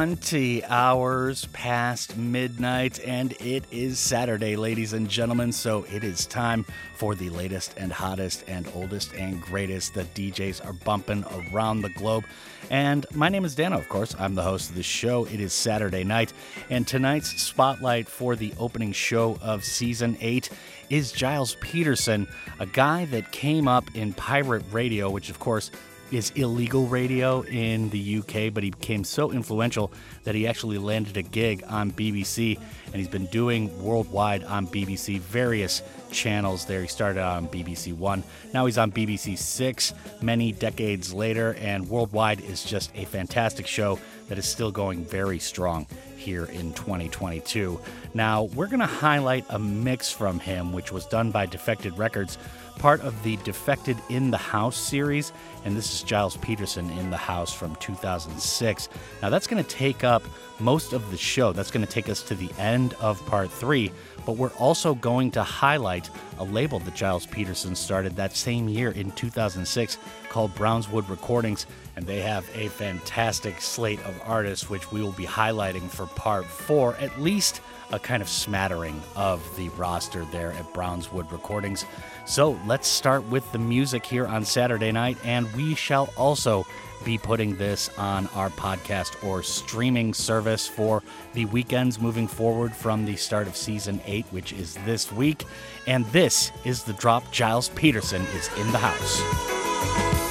20 hours past midnight, and it is Saturday, ladies and gentlemen. So it is time for the latest and hottest and oldest and greatest that DJs are bumping around the globe. And my name is Dano, of course. I'm the host of the show. It is Saturday night, and tonight's spotlight for the opening show of season eight is Gilles Peterson, a guy that came up in pirate radio, which, of course, is illegal radio in the UK, but he became so influential that he actually landed a gig on BBC, and he's been doing worldwide on BBC, various channels there. He started on BBC One, now he's on BBC Six many decades later, and worldwide is just a fantastic show that is still going very strong here in 2022. Now, we're going to highlight a mix from him, which was done by Defected Records part of the Defected in the House series, and this is Gilles Peterson in the House from 2006. Now, that's going to take up most of the show. That's going to take us to the end of part three, but we're also going to highlight a label that Gilles Peterson started that same year in 2006 called Brownswood Recordings, and they have a fantastic slate of artists, which we will be highlighting for part four, at least a kind of smattering of the roster there at Brownswood Recordings. So let's start with the music here on Saturday night, and we shall also be putting this on our podcast or streaming service for the weekends moving forward from the start of season eight, which is this week. And this is the drop. Gilles Peterson is in the house.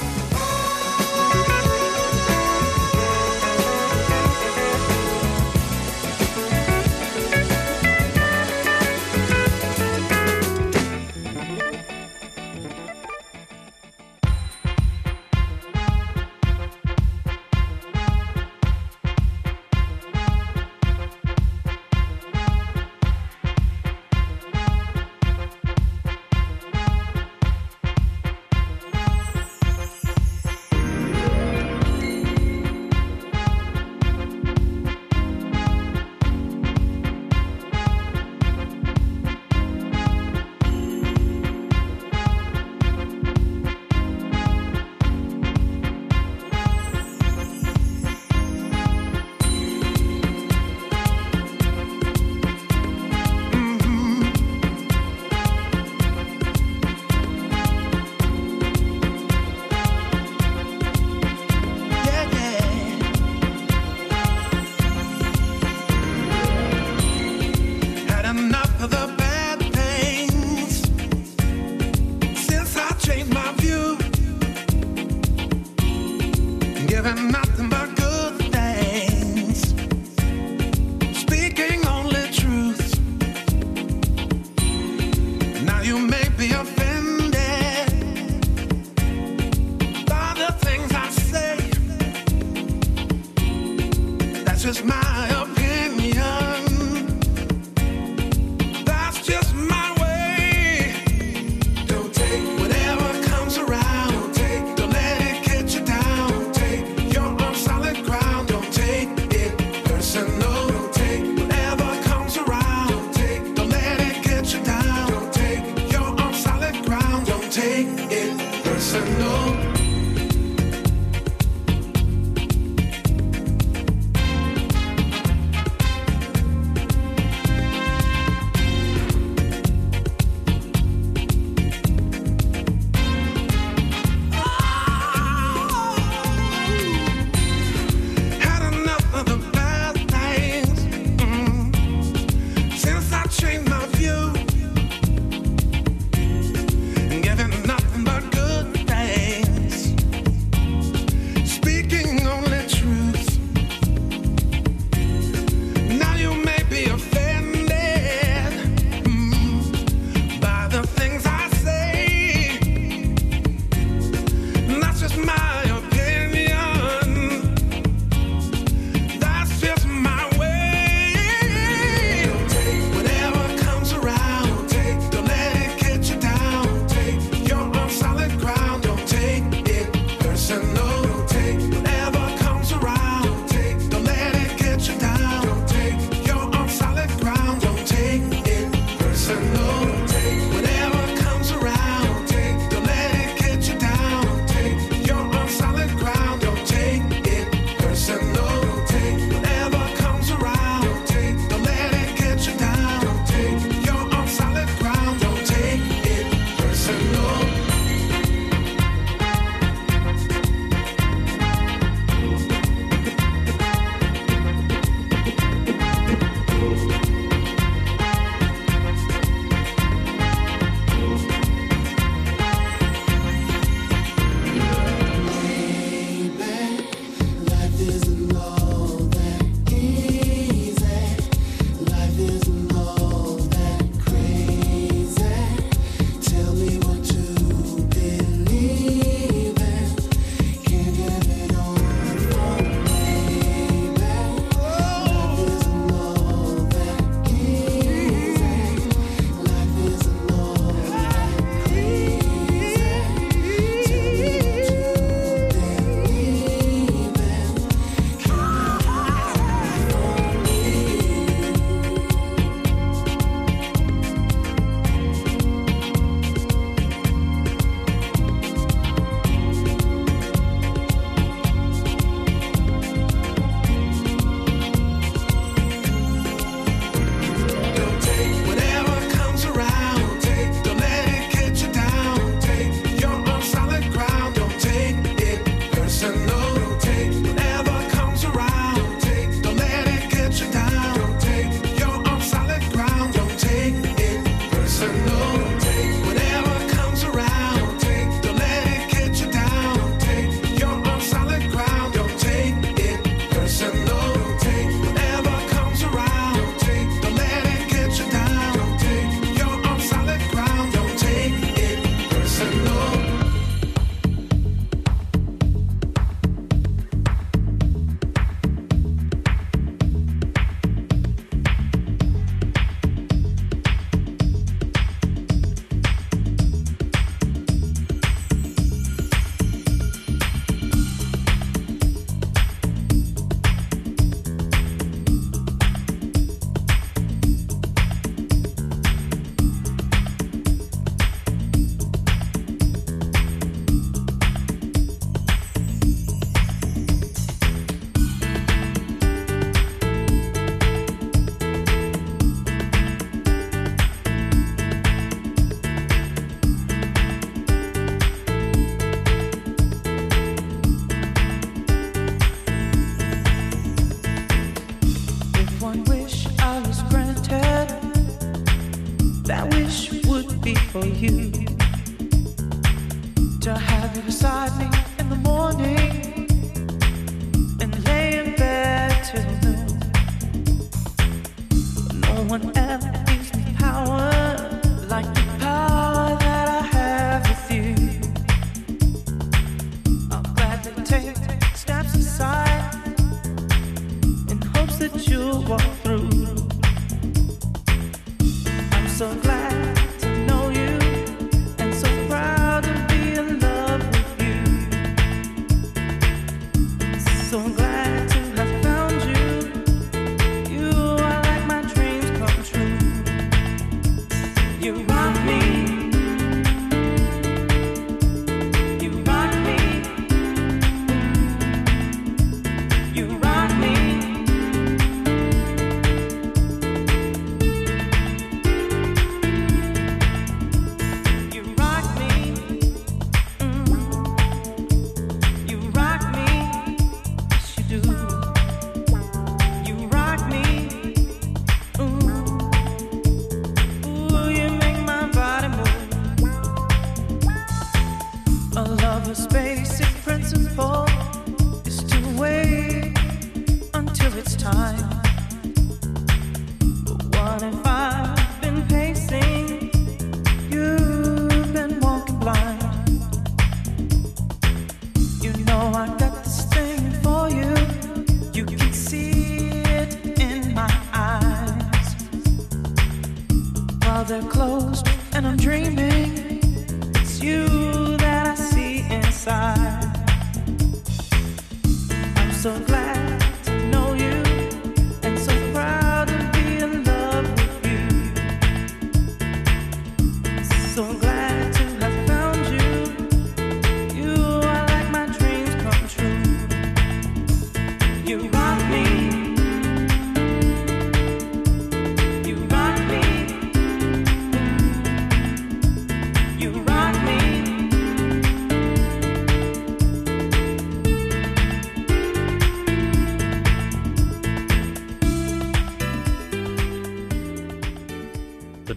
It's mine.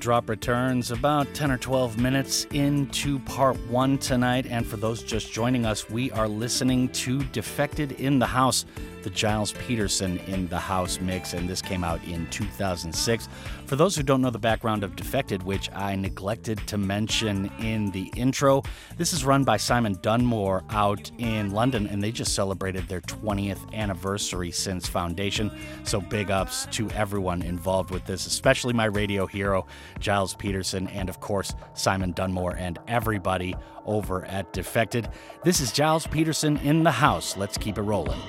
drop returns about 10 or 12 minutes into part one tonight. And for those just joining us, we are listening to Defected in the House the Gilles Peterson in the House mix, and this came out in 2006. For those who don't know the background of Defected, which I neglected to mention in the intro, this is run by Simon Dunmore out in London, and they just celebrated their 20th anniversary since foundation. So big ups to everyone involved with this, especially my radio hero, Gilles Peterson, and of course, Simon Dunmore and everybody over at Defected. This is Gilles Peterson in the house. Let's keep it rolling.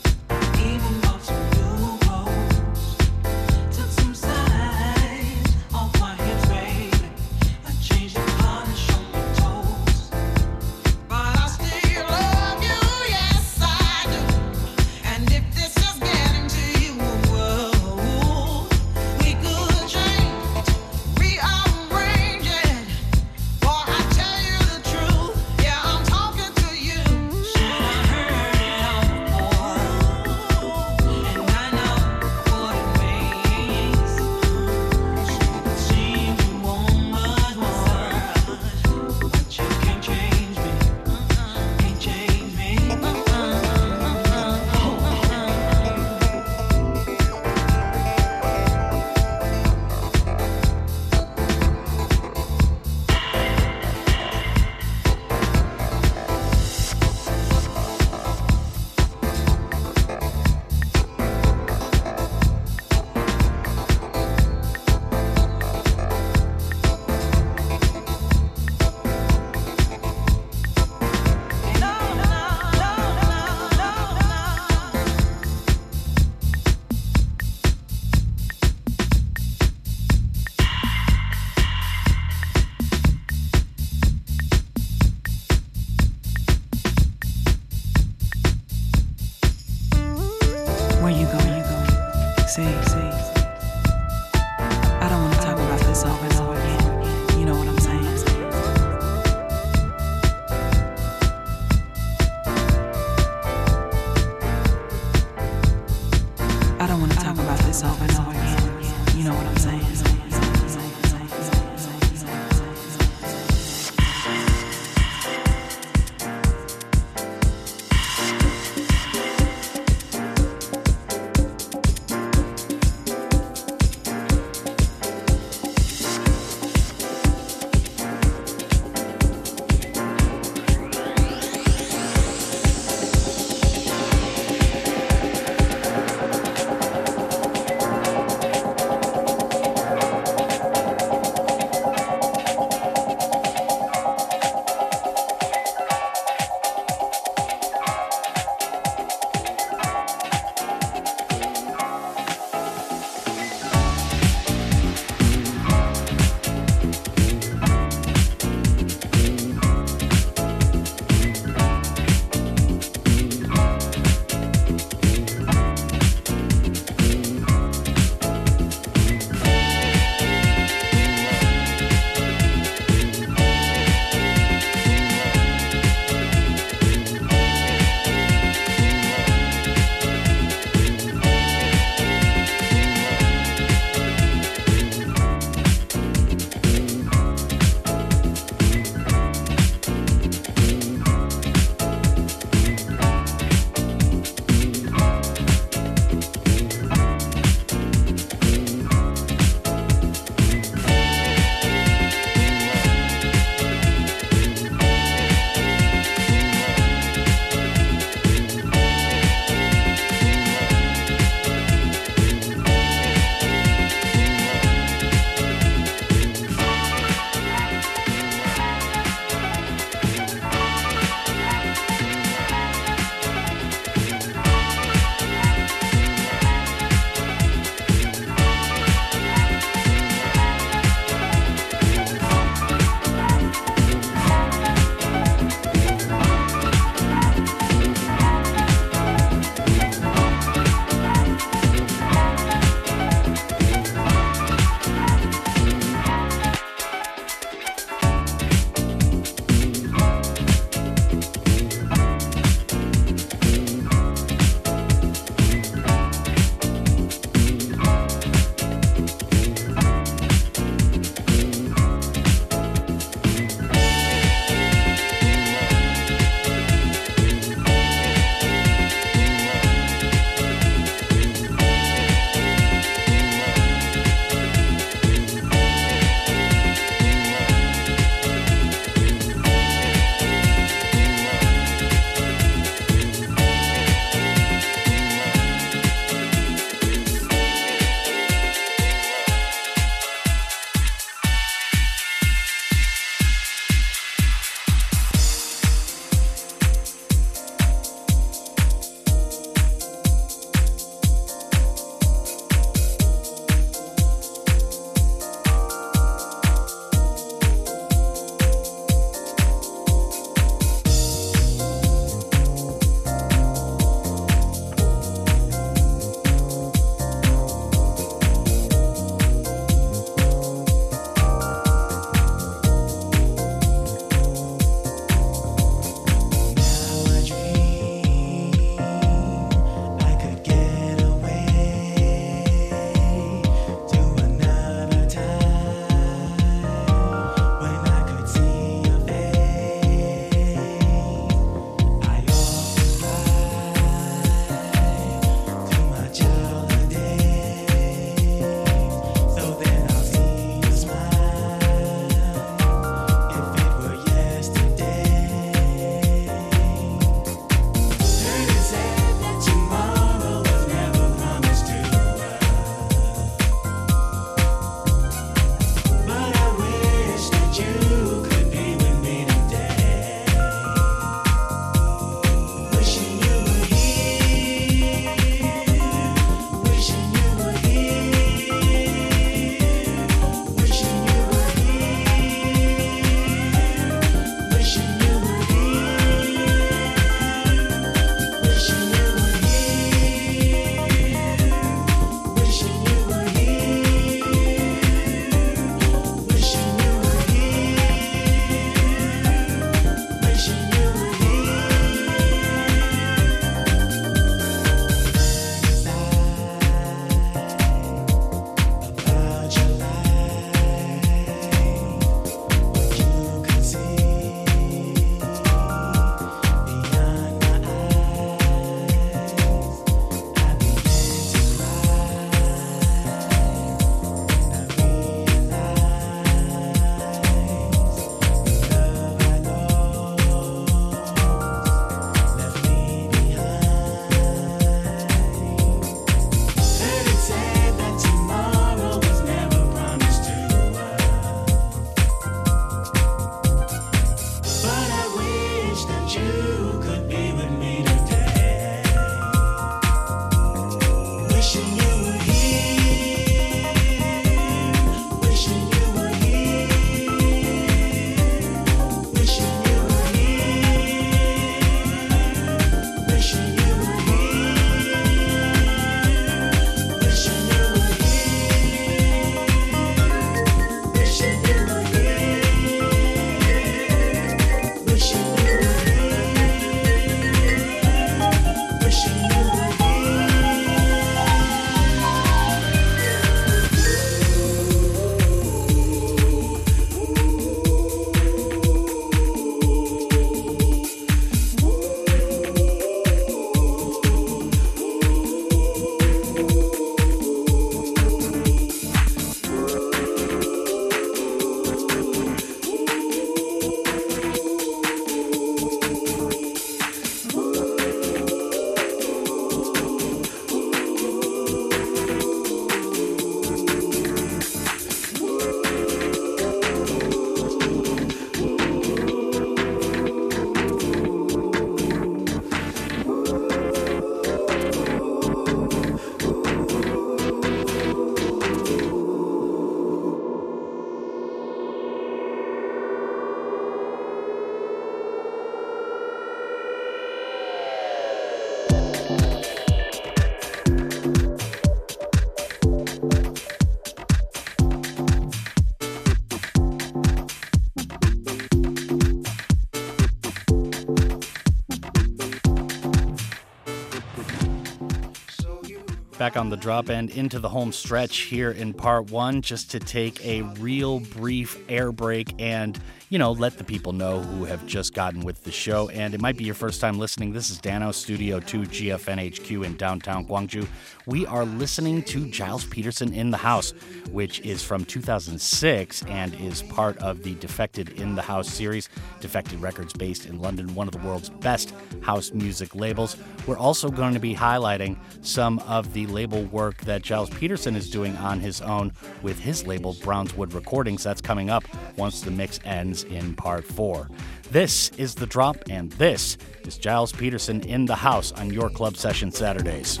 Back on the drop end into the home stretch here in part one, just to take a real brief air break and, you know, let the people know who have just gotten with the show. And it might be your first time listening. This is Dano Studio 2 GFNHQ in downtown Gwangju. We are listening to Gilles Peterson in the House, which is from 2006 and is part of the Defected in the House series. Defected Records, based in London, one of the world's best house music labels. We're also going to be highlighting some of the label work that Gilles Peterson is doing on his own with his label Brownswood Recordings. That's coming up once the mix ends in part four. This is The Drop, and this is Gilles Peterson in the House on your club session Saturdays.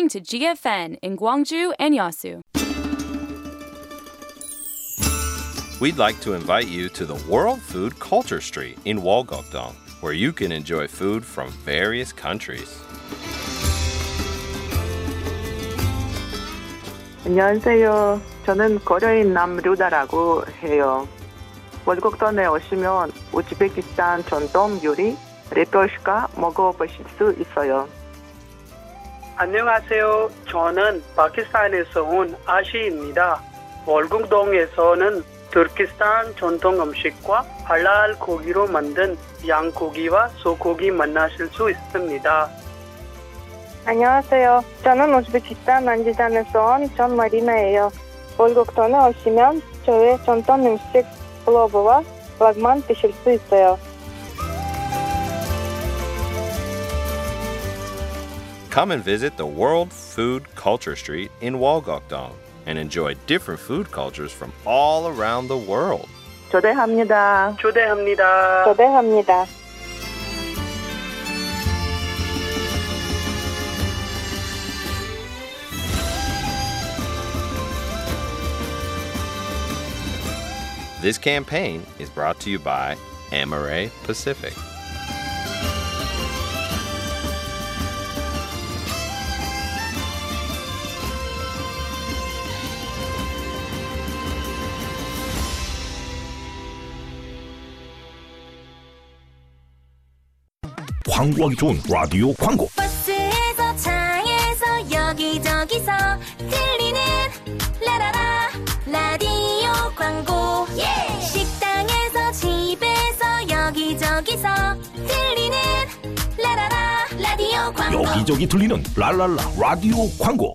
listening to GFN in Gwangju and Yeosu. We'd like to invite you to the World Food Culture Street in Wolgokdong, where you can enjoy food from various countries. 안녕하세요. 저는 거려인 남류다라고 해요. 월곡던에 오시면 우즈베키스탄 전통 요리 레토시가 먹어보실 수 있어요. 안녕하세요. 저는 파키스탄에서 온 아시입니다. 월곡동에서는 투르키스탄 전통 음식과 할랄 고기로 만든 양고기와 소고기 만나실 수 있습니다. 안녕하세요. 저는 우즈베키스탄 만지단에서 온 전마리나예요. 월곡동에 오시면 저의 전통 음식 플로버와 락만 드실 수 있어요. Come and visit the World Food Culture Street in Wolgokdong and enjoy different food cultures from all around the world. 초대합니다. 초대합니다. 초대합니다. This campaign is brought to you by Amare Pacific. 광고하기 좋은 라디오 광고. 버스에서 차에서 여기저기서 들리는 라라라 라디오 광고. 식당에서 집에서 여기저기서 들리는 라라라 라디오 광고. 여기저기 들리는 랄랄라 라디오 광고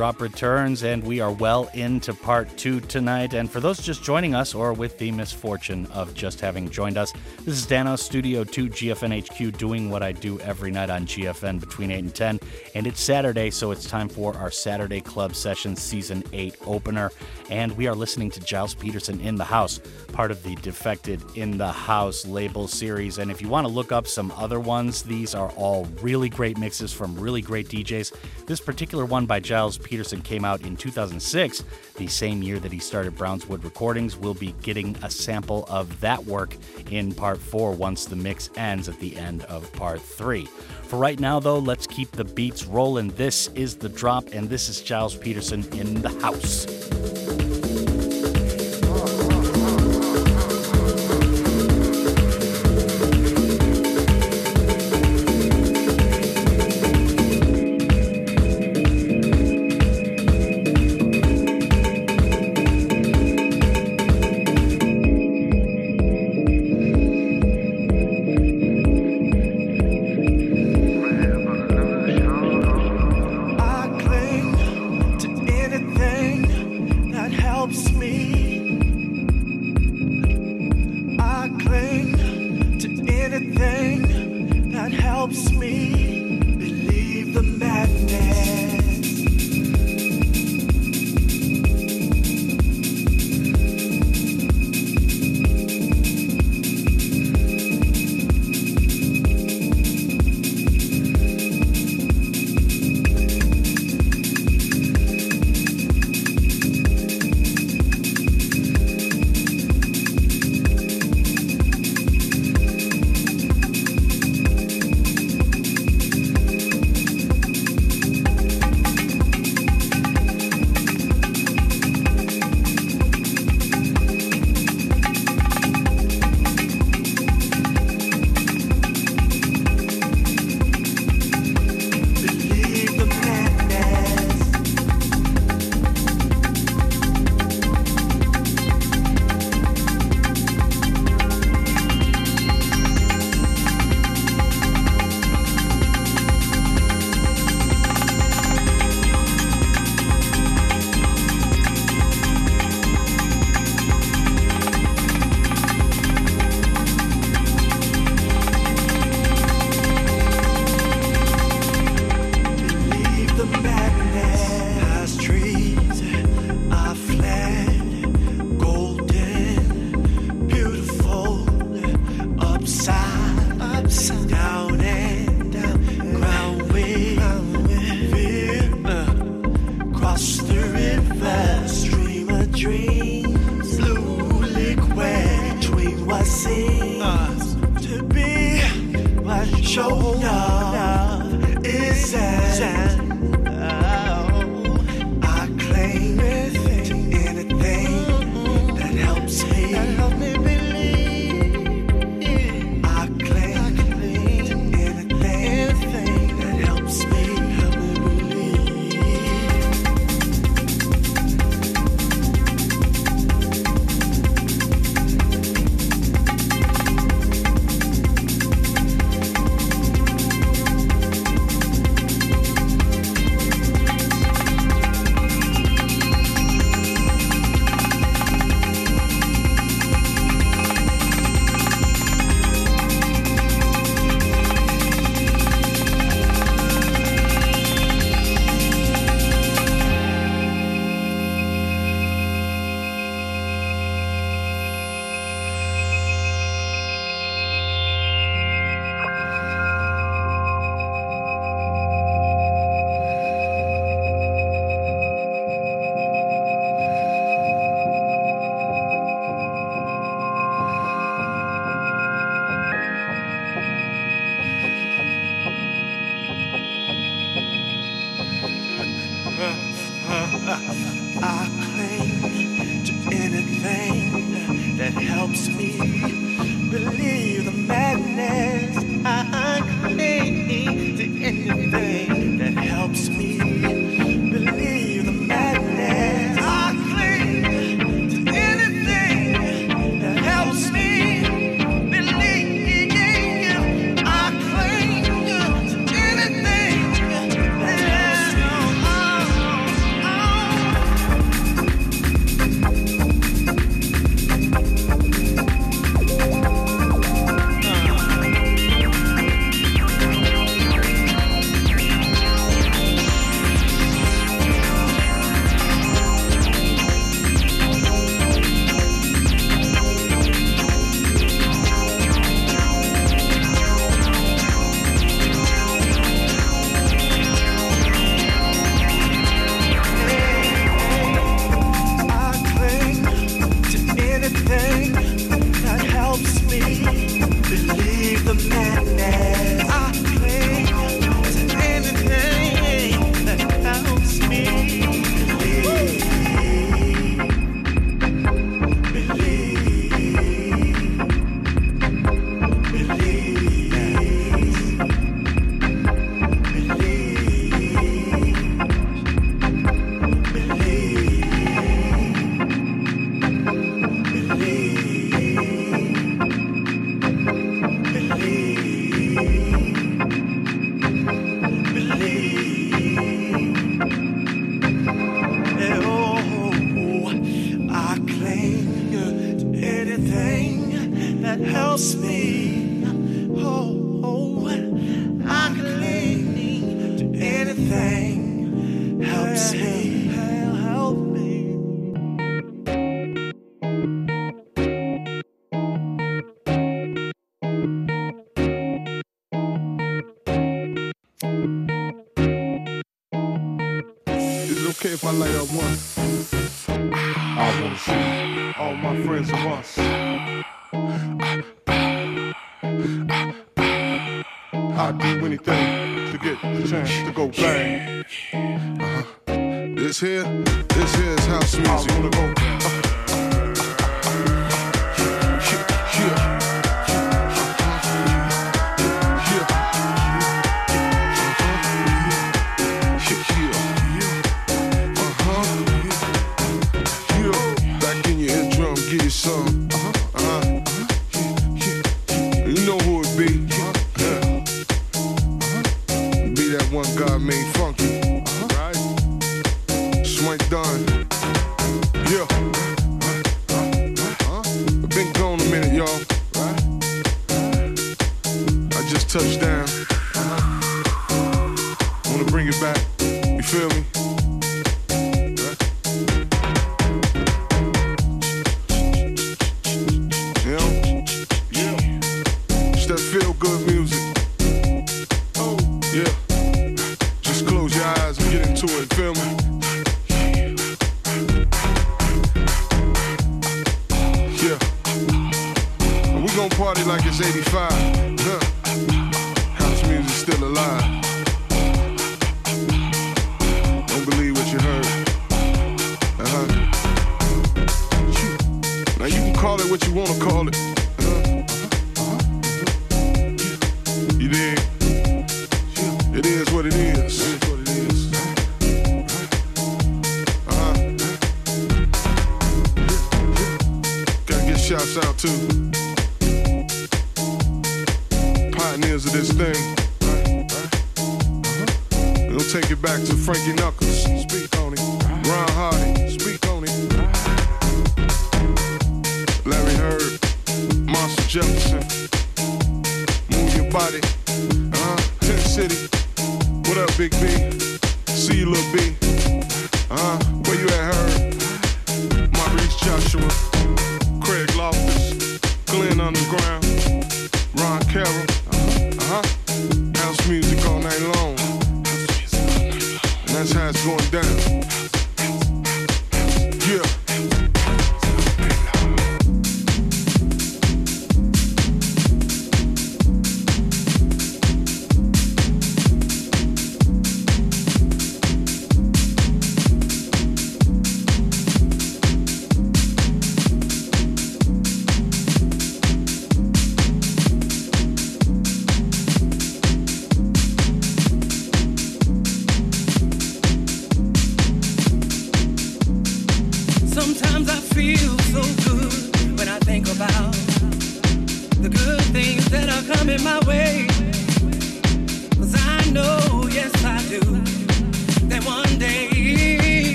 Drop returns, and we are well into part two tonight. And for those just joining us or with the misfortune of just having joined us, this is Danos Studio 2 GFN HQ doing what I do every night on GFN between 8 and 10. And it's Saturday, so it's time for our Saturday Club Session Season 8 opener. And we are listening to Gilles Peterson in the House, part of the Defected in the House label series. And if you want to look up some other ones, these are all really great mixes from really great DJs. This particular one by Gilles Peterson came out in 2006, the same year that he started Brownswood Recordings. We'll be getting a sample of that work in part four once the mix ends at the end of part three. For right now, though, let's keep the beats rolling. This is The Drop, and this is Gilles Peterson in the house.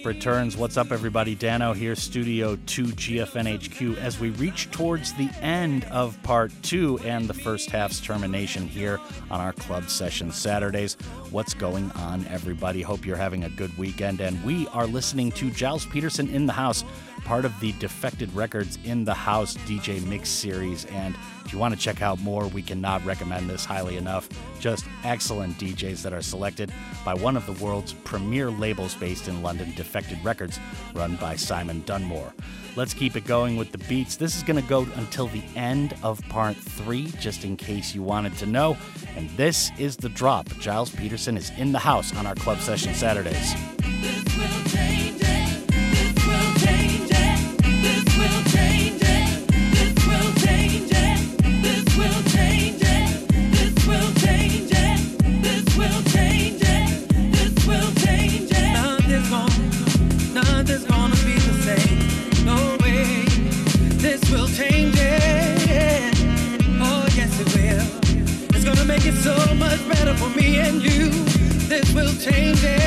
Returns. What's up, everybody? Dano here, Studio 2 GFNHQ, as we reach towards the end of part two and the first half's termination here on our club session Saturdays. What's going on, everybody? Hope you're having a good weekend, and we are listening to Gilles Peterson in the house part of the Defected Records in the House DJ Mix series. And if you want to check out more, we cannot recommend this highly enough. Just excellent DJs that are selected by one of the world's premier labels based in London, Defected Records, run by Simon Dunmore. Let's keep it going with the beats. This is going to go until the end of part three, just in case you wanted to know. And this is the drop. Gilles Peterson is in the house on our club session Saturdays. Make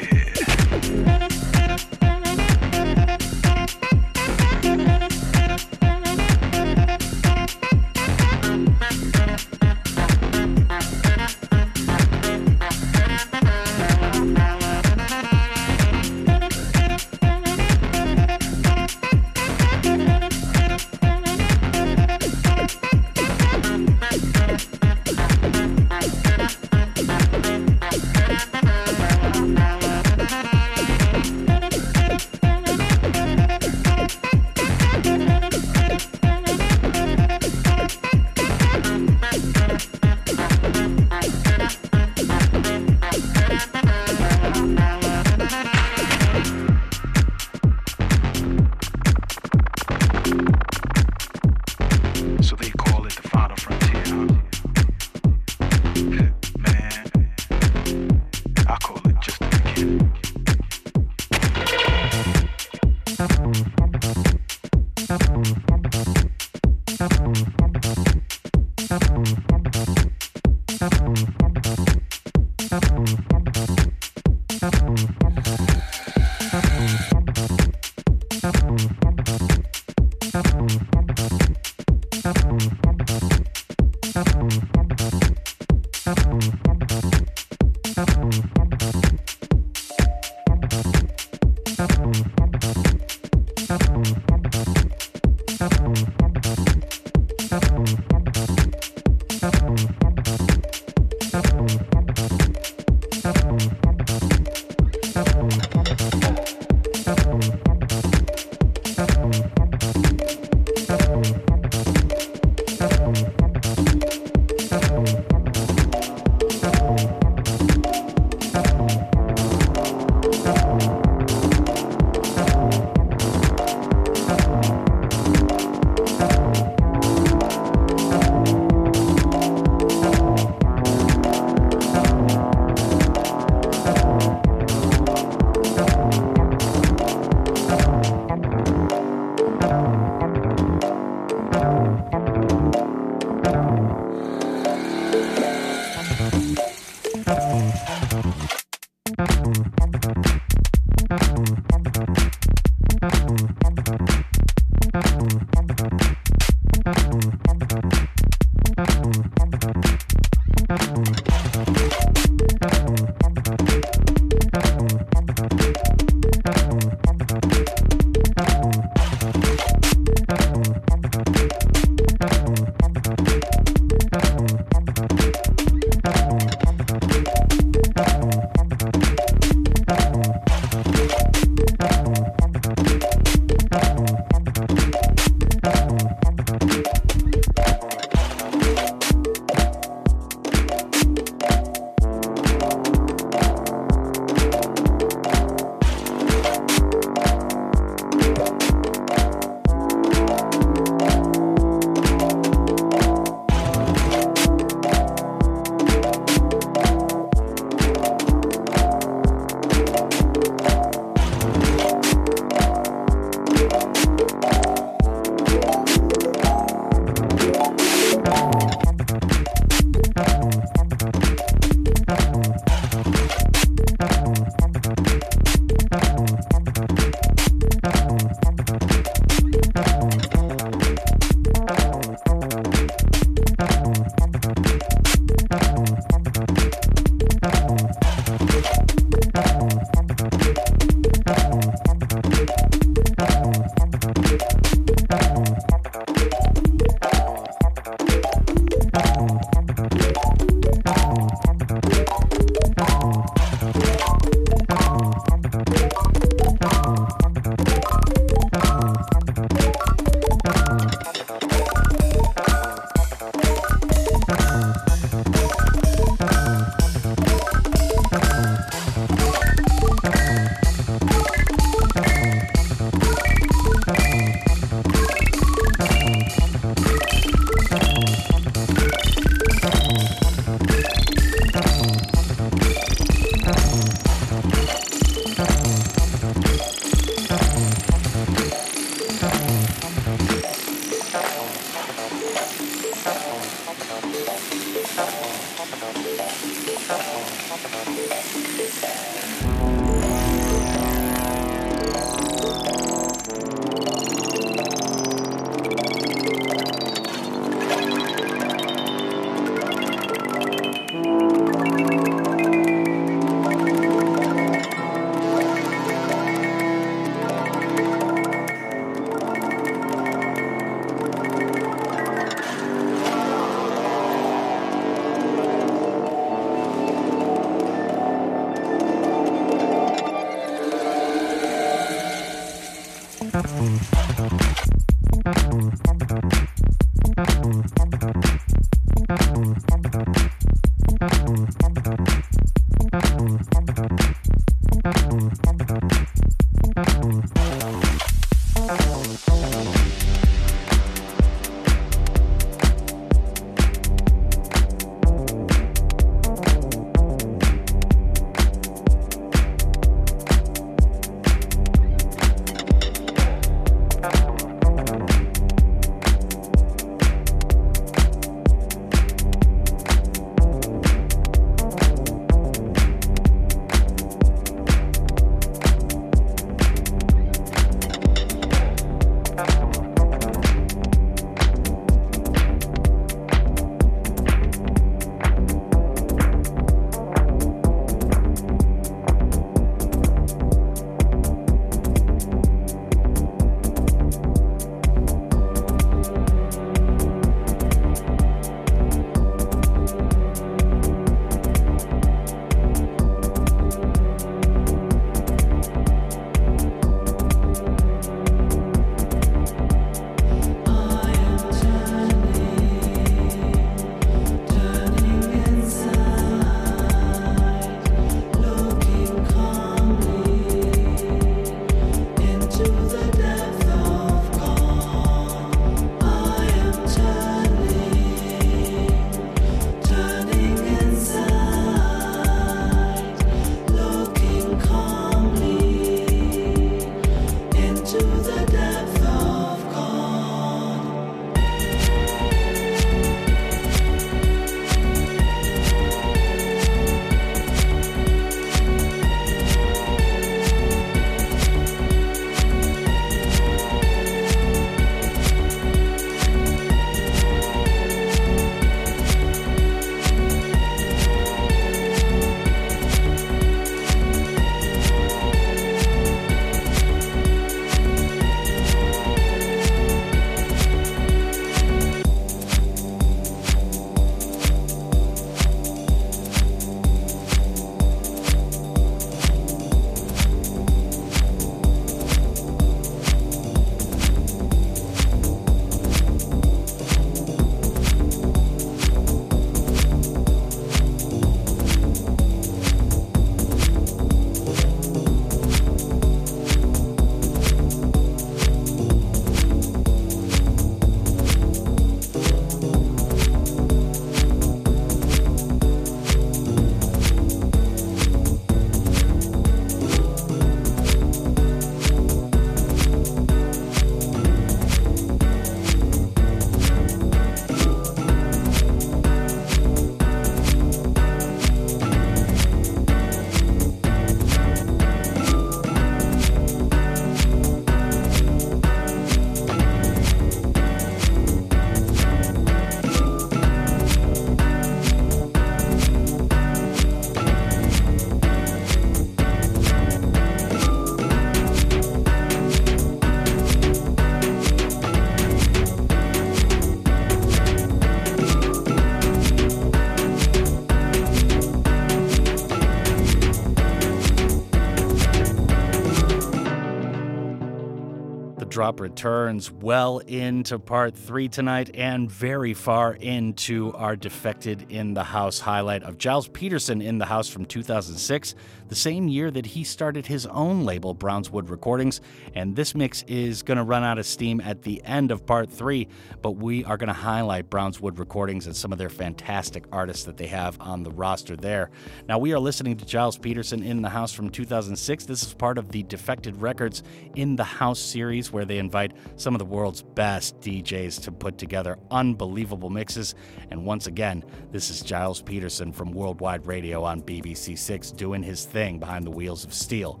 Returns well into part three tonight and very far into our Defected in the House highlight of Gilles Peterson in the House from 2006, the same year that he started his own label, Brownswood Recordings. And this mix is going to run out of steam at the end of part three, but we are going to highlight Brownswood Recordings and some of their fantastic artists that they have on the roster there. Now, we are listening to Gilles Peterson in the House from 2006. This is part of the Defected Records in the House series where they invite some of the world's best DJs to put together unbelievable mixes. And once again, this is Gilles Peterson from Worldwide Radio on BBC Six doing his thing behind the wheels of steel.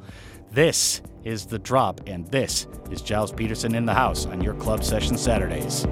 This is The Drop, and this is Gilles Peterson in the house on your club session Saturdays.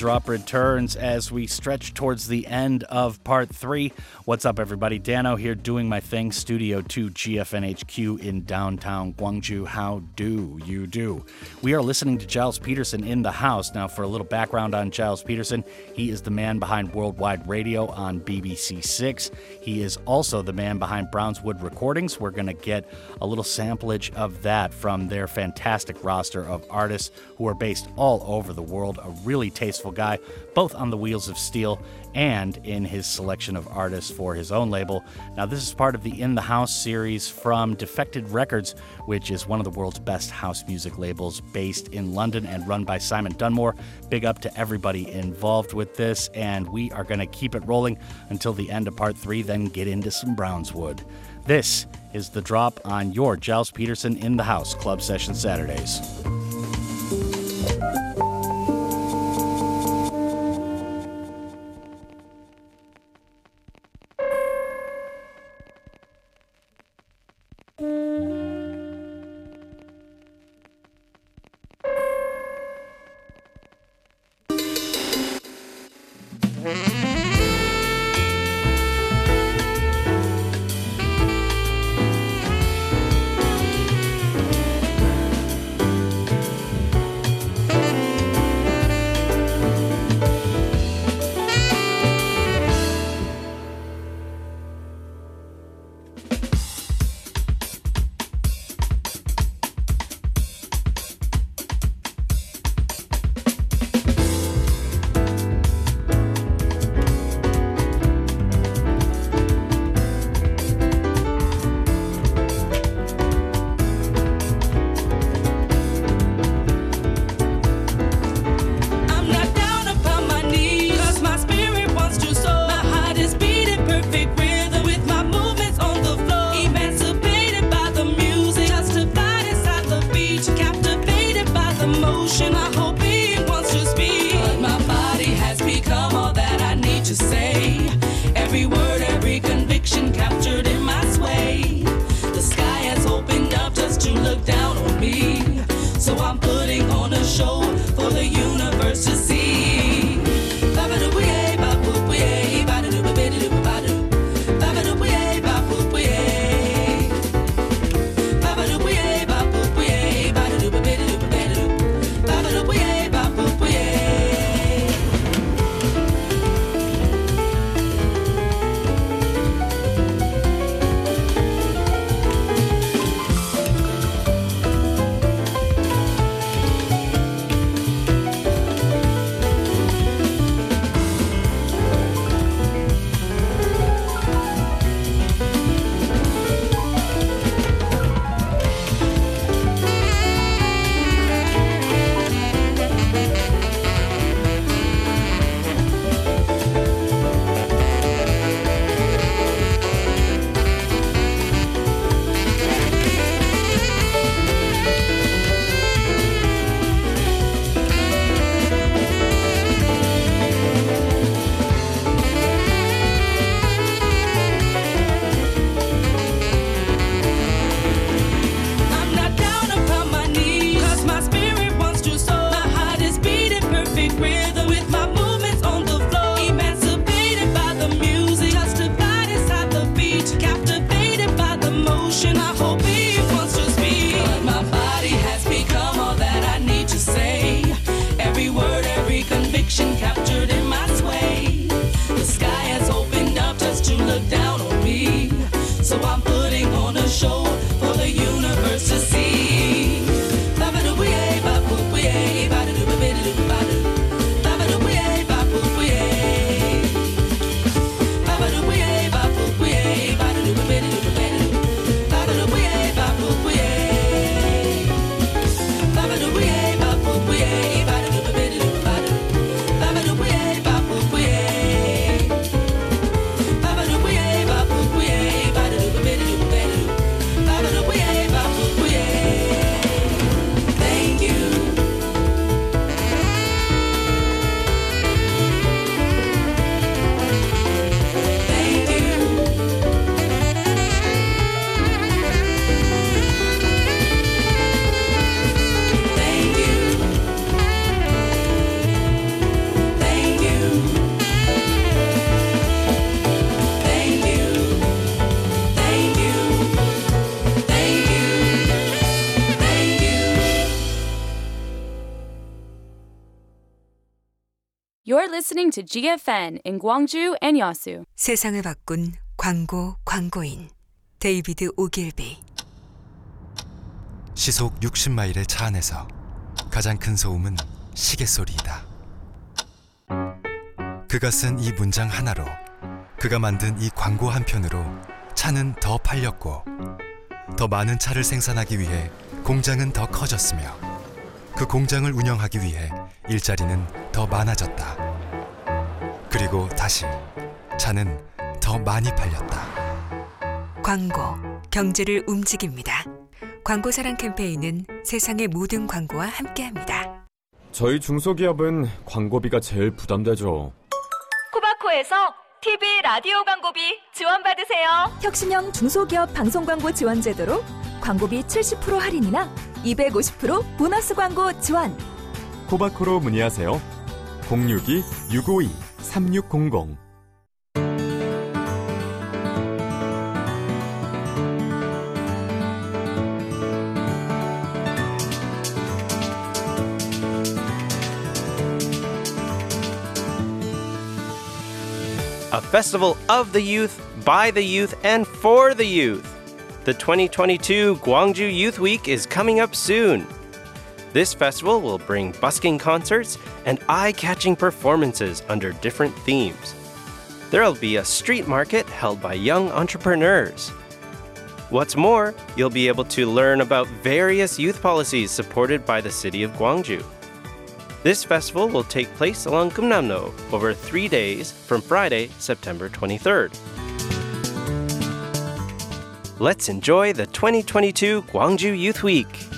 Drop returns as we stretch towards the end of part three. What's up, everybody? Dano here doing my thing, Studio 2 GFNHQ in downtown Gwangju. How do you do? We are listening to Gilles Peterson in the house. Now, for a little background on Gilles Peterson, he is the man behind Worldwide Radio on BBC Six. He is also the man behind Brownswood Recordings. We're going to get a little samplage of that from their fantastic roster of artists who are based all over the world. A really tasteful guy, both on the Wheels of Steel and in his selection of artists for his own label. Now, this is part of the In the House series from Defected Records, which is one of the world's best house music labels based in London and run by Simon Dunmore. Big up to everybody involved with this, and we are going to keep it rolling until the end of part three, then get into some Brownswood. This is the drop on your Gilles Peterson in the House Club Session Saturdays. Listening to GFN in Gwangju and Yasu. 세상을 바꾼 광고 광고인 데이비드 오길비 시속 60마일의 차 안에서 가장 큰 소음은 시계 소리이다. 그가 쓴 이 문장 하나로 그가 만든 이 광고 한 편으로 차는 더 팔렸고 더 많은 차를 생산하기 위해 공장은 더 커졌으며 그 공장을 운영하기 위해 일자리는 더 많아졌다. 그리고 다시 차는 더 많이 팔렸다. 광고 경제를 움직입니다. 광고 사랑 캠페인은 세상의 모든 광고와 함께합니다. 저희 중소기업은 광고비가 제일 부담되죠. 코바코에서 TV 라디오 광고비 지원받으세요. 혁신형 중소기업 방송 광고 지원 제도로 광고비 70% 할인이나 250% 보너스 광고 지원. 코바코로 문의하세요. 062-652-3600 A festival of the youth, by the youth, and for the youth. The 2022 Gwangju Youth Week is coming up soon. This festival will bring busking concerts and eye catching performances under different themes. There will be a street market held by young entrepreneurs. What's more, you'll be able to learn about various youth policies supported by the city of Gwangju. This festival will take place along Gumnamno over three days from Friday, September 23rd. Let's enjoy the 2022 Gwangju Youth Week.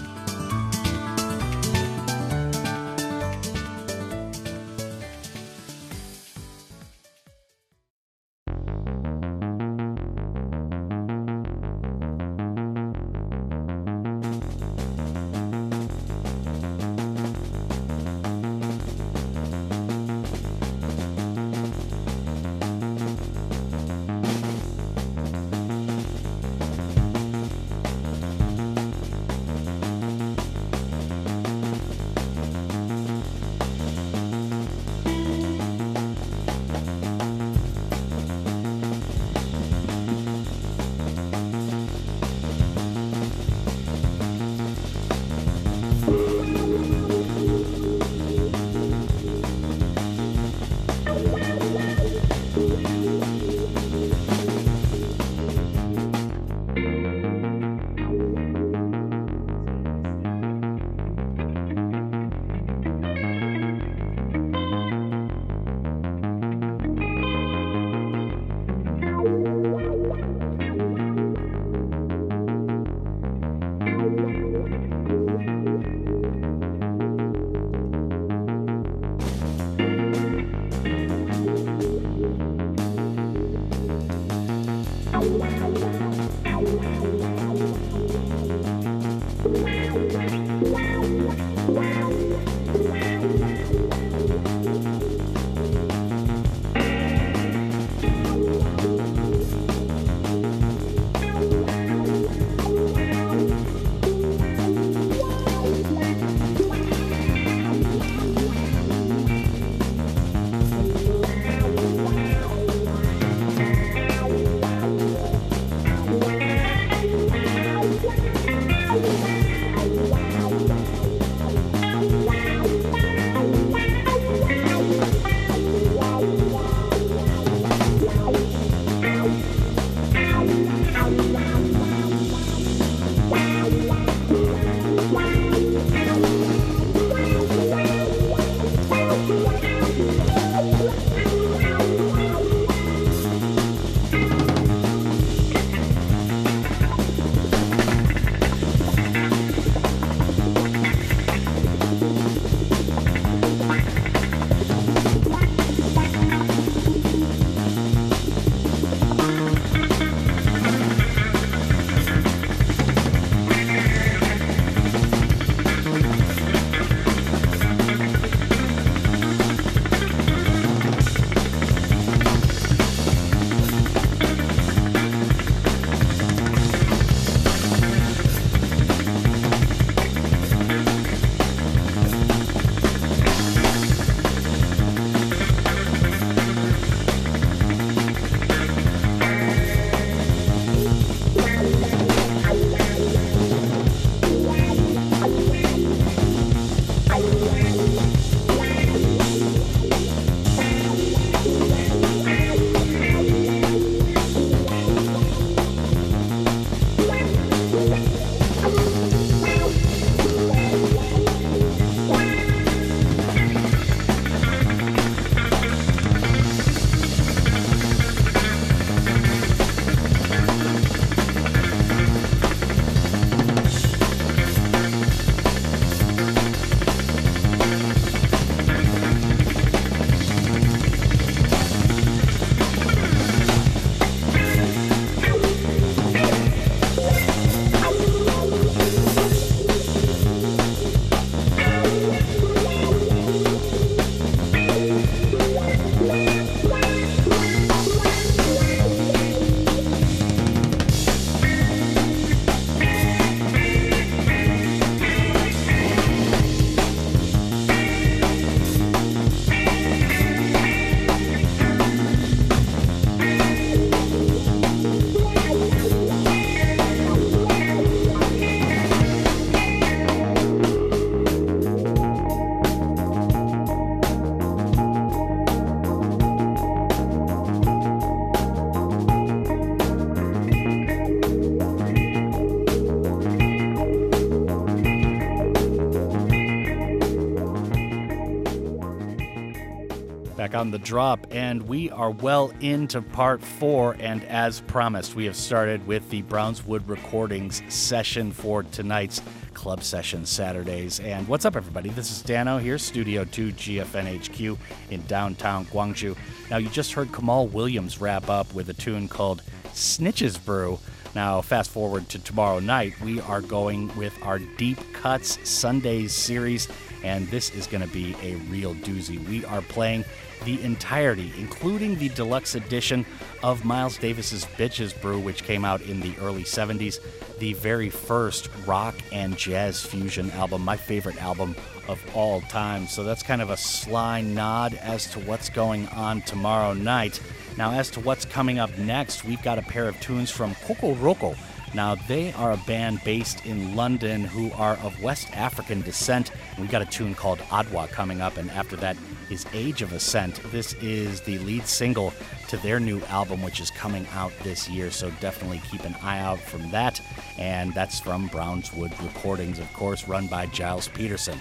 On the drop, and we are well into part four. And as promised, we have started with the Brownswood Recordings session for tonight's Club Session Saturdays. And what's up, everybody? This is Dano here, Studio 2 GFNHQ in downtown Gwangju. Now, you just heard Kamaal Williams wrap up with a tune called Snitches Brew. Now, fast forward to tomorrow night, we are going with our Deep Cuts Sundays series, and this is going to be a real doozy. We are playing the entirety, including the deluxe edition of Miles Davis's Bitches Brew, which came out in the early 70s, the very first rock and jazz fusion album, my favorite album of all time. So that's kind of a sly nod as to what's going on tomorrow night. Now, as to what's coming up next, we've got a pair of tunes from Kokoroko. Now, they are a band based in London who are of West African descent. We've got a tune called Adwa coming up, and after that is Age of Ascent. This is the lead single to their new album, which is coming out this year, so definitely keep an eye out from that. And that's from Brownswood Recordings, of course, run by Gilles Peterson.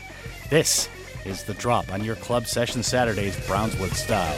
This is The Drop on your Club Session Saturdays, Brownswood style.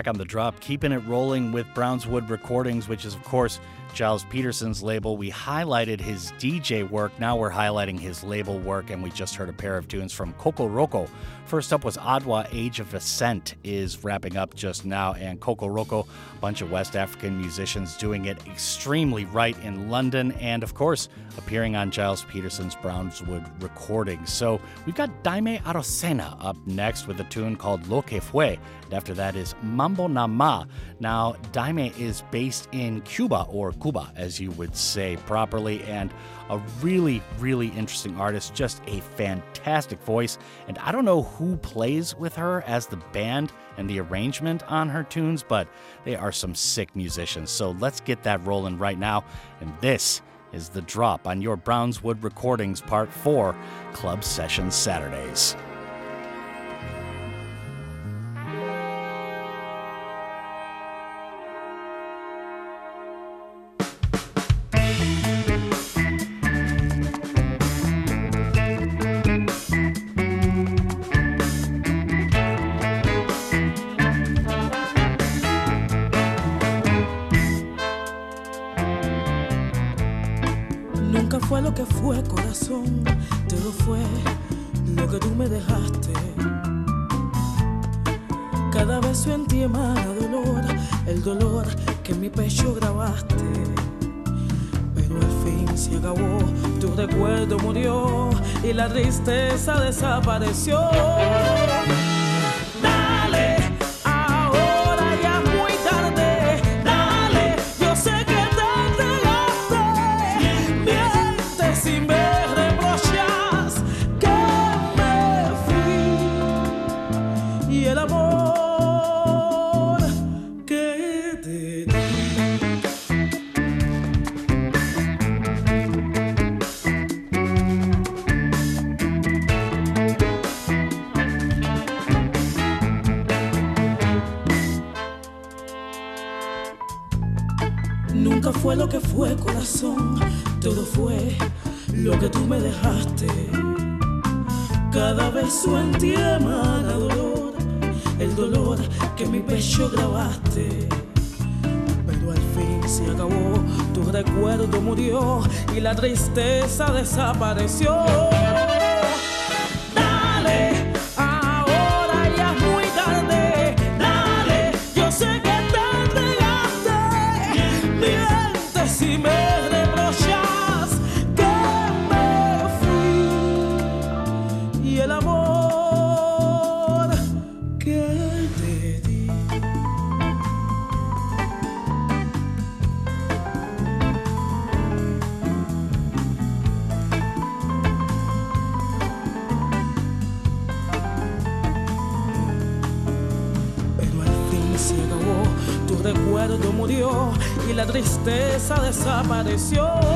Back on the drop, keeping it rolling with Brownswood Recordings, which is, of course, Gilles Peterson's label. We highlighted his DJ work. Now we're highlighting his label work, and we just heard a pair of tunes from Kokoroko. First up was Adwa Age of Ascent is wrapping up just now, and Kokoroko, a bunch of West African musicians doing it extremely right in London, and of course, appearing on Gilles Peterson's Brownswood recordings. So we've got Dayme Arocena up next with a tune called Lo Que Fue, and after that is Mambo Na Ma. Now, Dayme is based in Cuba, or Cuba, as you would say properly, and a really, really interesting artist, just a fantastic voice. And I don't know who plays with her as the band and the arrangement on her tunes, but they are some sick musicians. So let's get that rolling right now. And this is the drop on your Brownswood Recordings Part 4 Club Session Saturdays. La tristeza desapareció. Desapareció. Tristeza desapareció.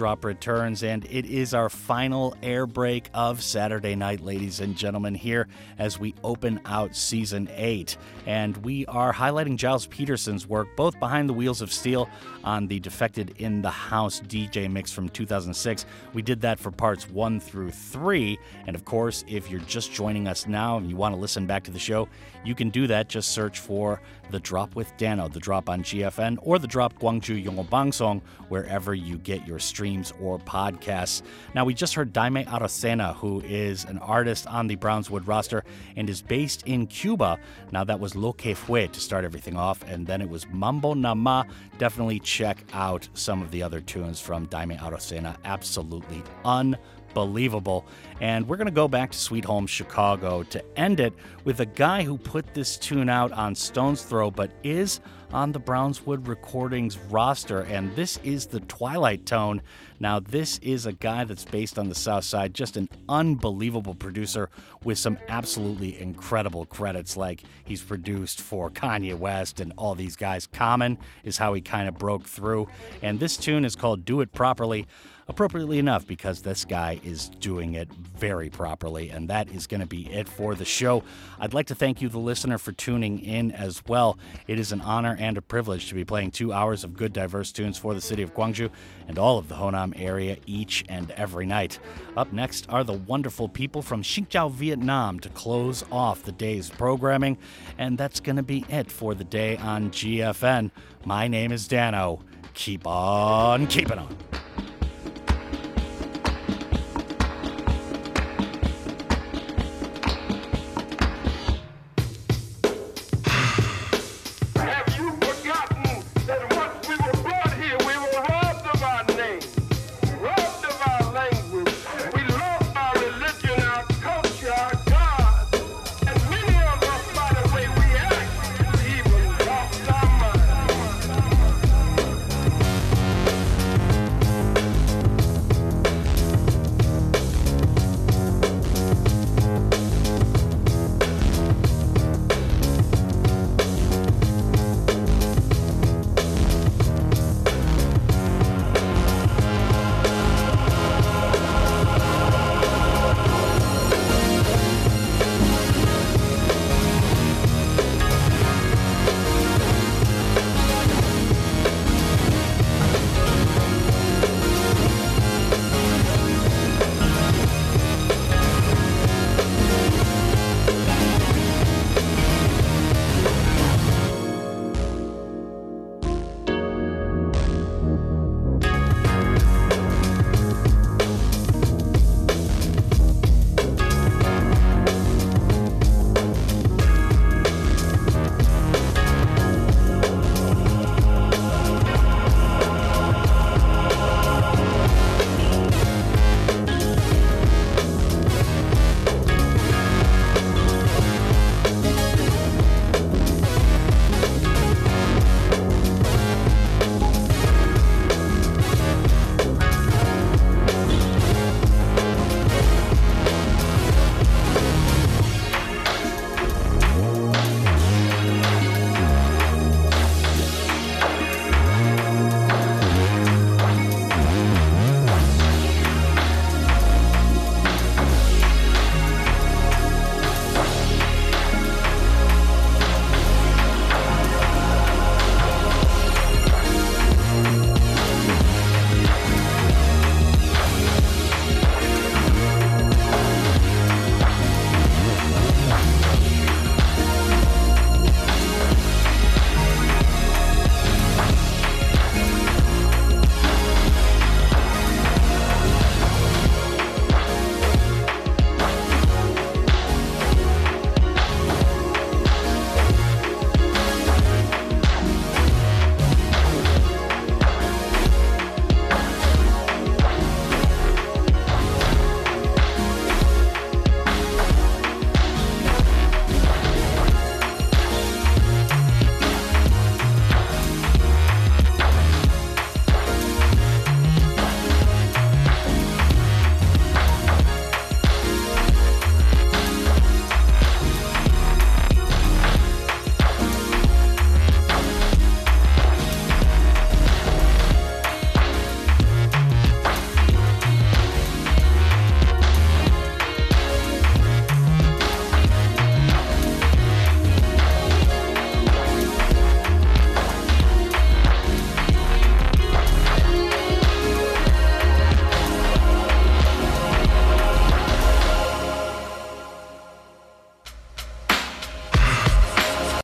Drop returns, and it is our final air break of Saturday night, ladies and gentlemen, here as we open out season eight. And we are highlighting Gilles Peterson's work, both behind the wheels of steel on the Defected in the House DJ mix from 2006. We did that for parts one through three. And of course, if you're just joining us now and you want to listen back to the show, you can do that. Just search for The Drop with Dano, The Drop on GFN, or The Drop Gwangju Yongo Bangsong, wherever you get your streams or podcasts. Now, we just heard Dayme Arocena, who is an artist on the Brownswood roster and is based in Cuba. Now, that was Lo Que Fue to start everything off, and then it was Mambo Na Ma. Definitely check out some of the other tunes from Dayme Arocena. Absolutely unbelievable. And we're going to go back to Sweet Home Chicago to end it with a guy who put this tune out on Stones Throw, but is on the Brownswood Recordings roster. And this is the Twilite Tone. Now, this is a guy that's based on the South Side, just an unbelievable producer with some absolutely incredible credits. Like he's produced for Kanye West and all these guys. Common is how he kind of broke through. And this tune is called Do It Properly appropriately enough because this guy is doing it very properly. And that is going to be it for the show. I'd like to thank you, the listener, for tuning in as well. It is an honor and a privilege to be playing two hours of good, diverse tunes for the city of Gwangju and all of the Honam area each and every night. Up next are the wonderful people from Xinjiao, Vietnam to close off the day's programming. And that's going to be it for the day on GFN. My name is Dano. Keep on keeping on.